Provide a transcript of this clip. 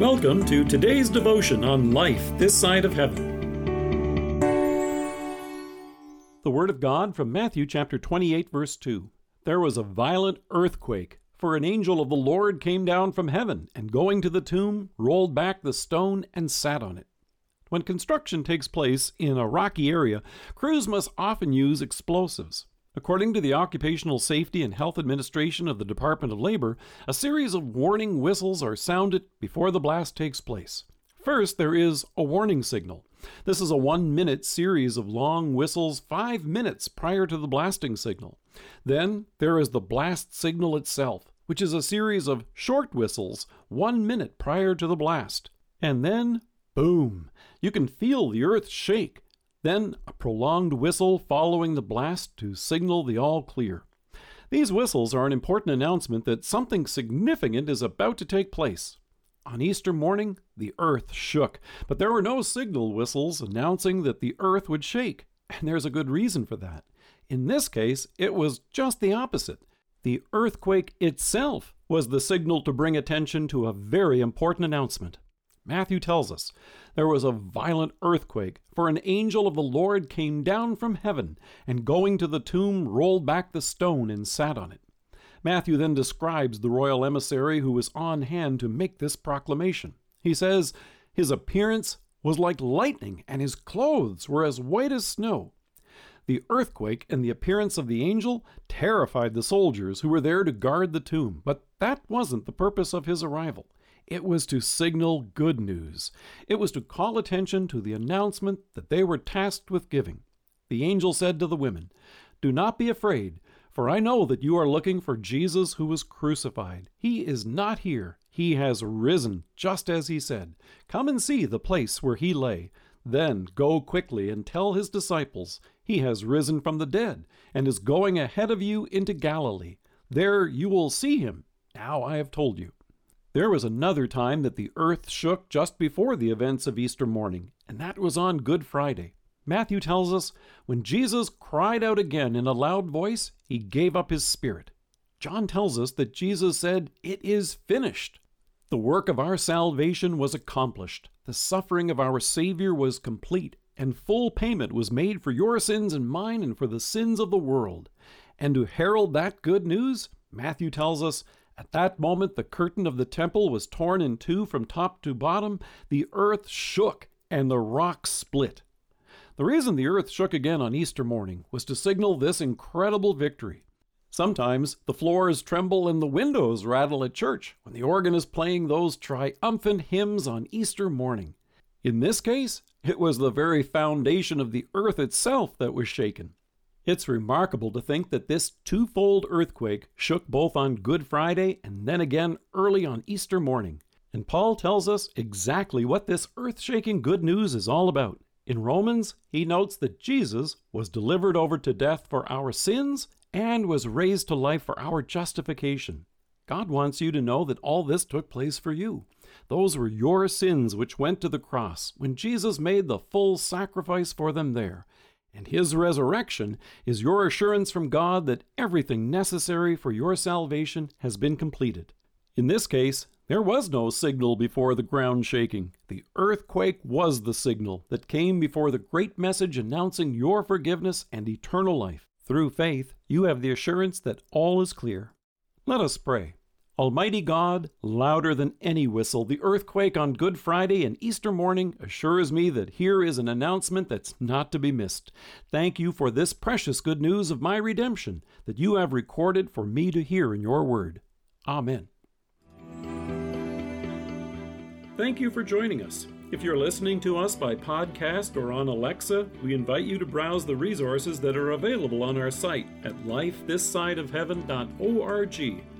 Welcome to today's devotion on life this side of heaven. The Word of God from Matthew chapter 28, verse 2. There was a violent earthquake, for an angel of the Lord came down from heaven, and going to the tomb, rolled back the stone and sat on it. When construction takes place in a rocky area, crews must often use explosives. According to the Occupational Safety and Health Administration of the Department of Labor, a series of warning whistles are sounded before the blast takes place. First, there is a warning signal. This is a one minute series of long whistles five minutes prior to the blasting signal. Then there is the blast signal itself, which is a series of short whistles one minute prior to the blast. And then, boom! You can feel the earth shake then a prolonged whistle following the blast to signal the all clear. These whistles are an important announcement that something significant is about to take place. On Easter morning, the earth shook, but there were no signal whistles announcing that the earth would shake, and there's a good reason for that. In this case, it was just the opposite. The earthquake itself was the signal to bring attention to a very important announcement. Matthew tells us there was a violent earthquake, for an angel of the Lord came down from heaven, and going to the tomb, rolled back the stone and sat on it. Matthew then describes the royal emissary who was on hand to make this proclamation. He says, His appearance was like lightning, and his clothes were as white as snow. The earthquake and the appearance of the angel terrified the soldiers who were there to guard the tomb, but that wasn't the purpose of his arrival. It was to signal good news. It was to call attention to the announcement that they were tasked with giving. The angel said to the women, Do not be afraid, for I know that you are looking for Jesus who was crucified. He is not here. He has risen, just as he said. Come and see the place where he lay. Then go quickly and tell his disciples, He has risen from the dead, and is going ahead of you into Galilee. There you will see him. Now I have told you. There was another time that the earth shook just before the events of Easter morning, and that was on Good Friday. Matthew tells us when Jesus cried out again in a loud voice, he gave up his spirit. John tells us that Jesus said, It is finished. The work of our salvation was accomplished. The suffering of our Savior was complete, and full payment was made for your sins and mine and for the sins of the world. And to herald that good news, Matthew tells us at that moment, the curtain of the temple was torn in two from top to bottom, the earth shook, and the rocks split. The reason the earth shook again on Easter morning was to signal this incredible victory. Sometimes the floors tremble and the windows rattle at church when the organ is playing those triumphant hymns on Easter morning. In this case, it was the very foundation of the earth itself that was shaken. It's remarkable to think that this twofold earthquake shook both on Good Friday and then again early on Easter morning. And Paul tells us exactly what this earth shaking good news is all about. In Romans, he notes that Jesus was delivered over to death for our sins and was raised to life for our justification. God wants you to know that all this took place for you. Those were your sins which went to the cross when Jesus made the full sacrifice for them there. And his resurrection is your assurance from God that everything necessary for your salvation has been completed. In this case, there was no signal before the ground shaking. The earthquake was the signal that came before the great message announcing your forgiveness and eternal life. Through faith, you have the assurance that all is clear. Let us pray. Almighty God, louder than any whistle, the earthquake on Good Friday and Easter morning assures me that here is an announcement that's not to be missed. Thank you for this precious good news of my redemption that you have recorded for me to hear in your word. Amen. Thank you for joining us. If you're listening to us by podcast or on Alexa, we invite you to browse the resources that are available on our site at lifethissideofheaven.org.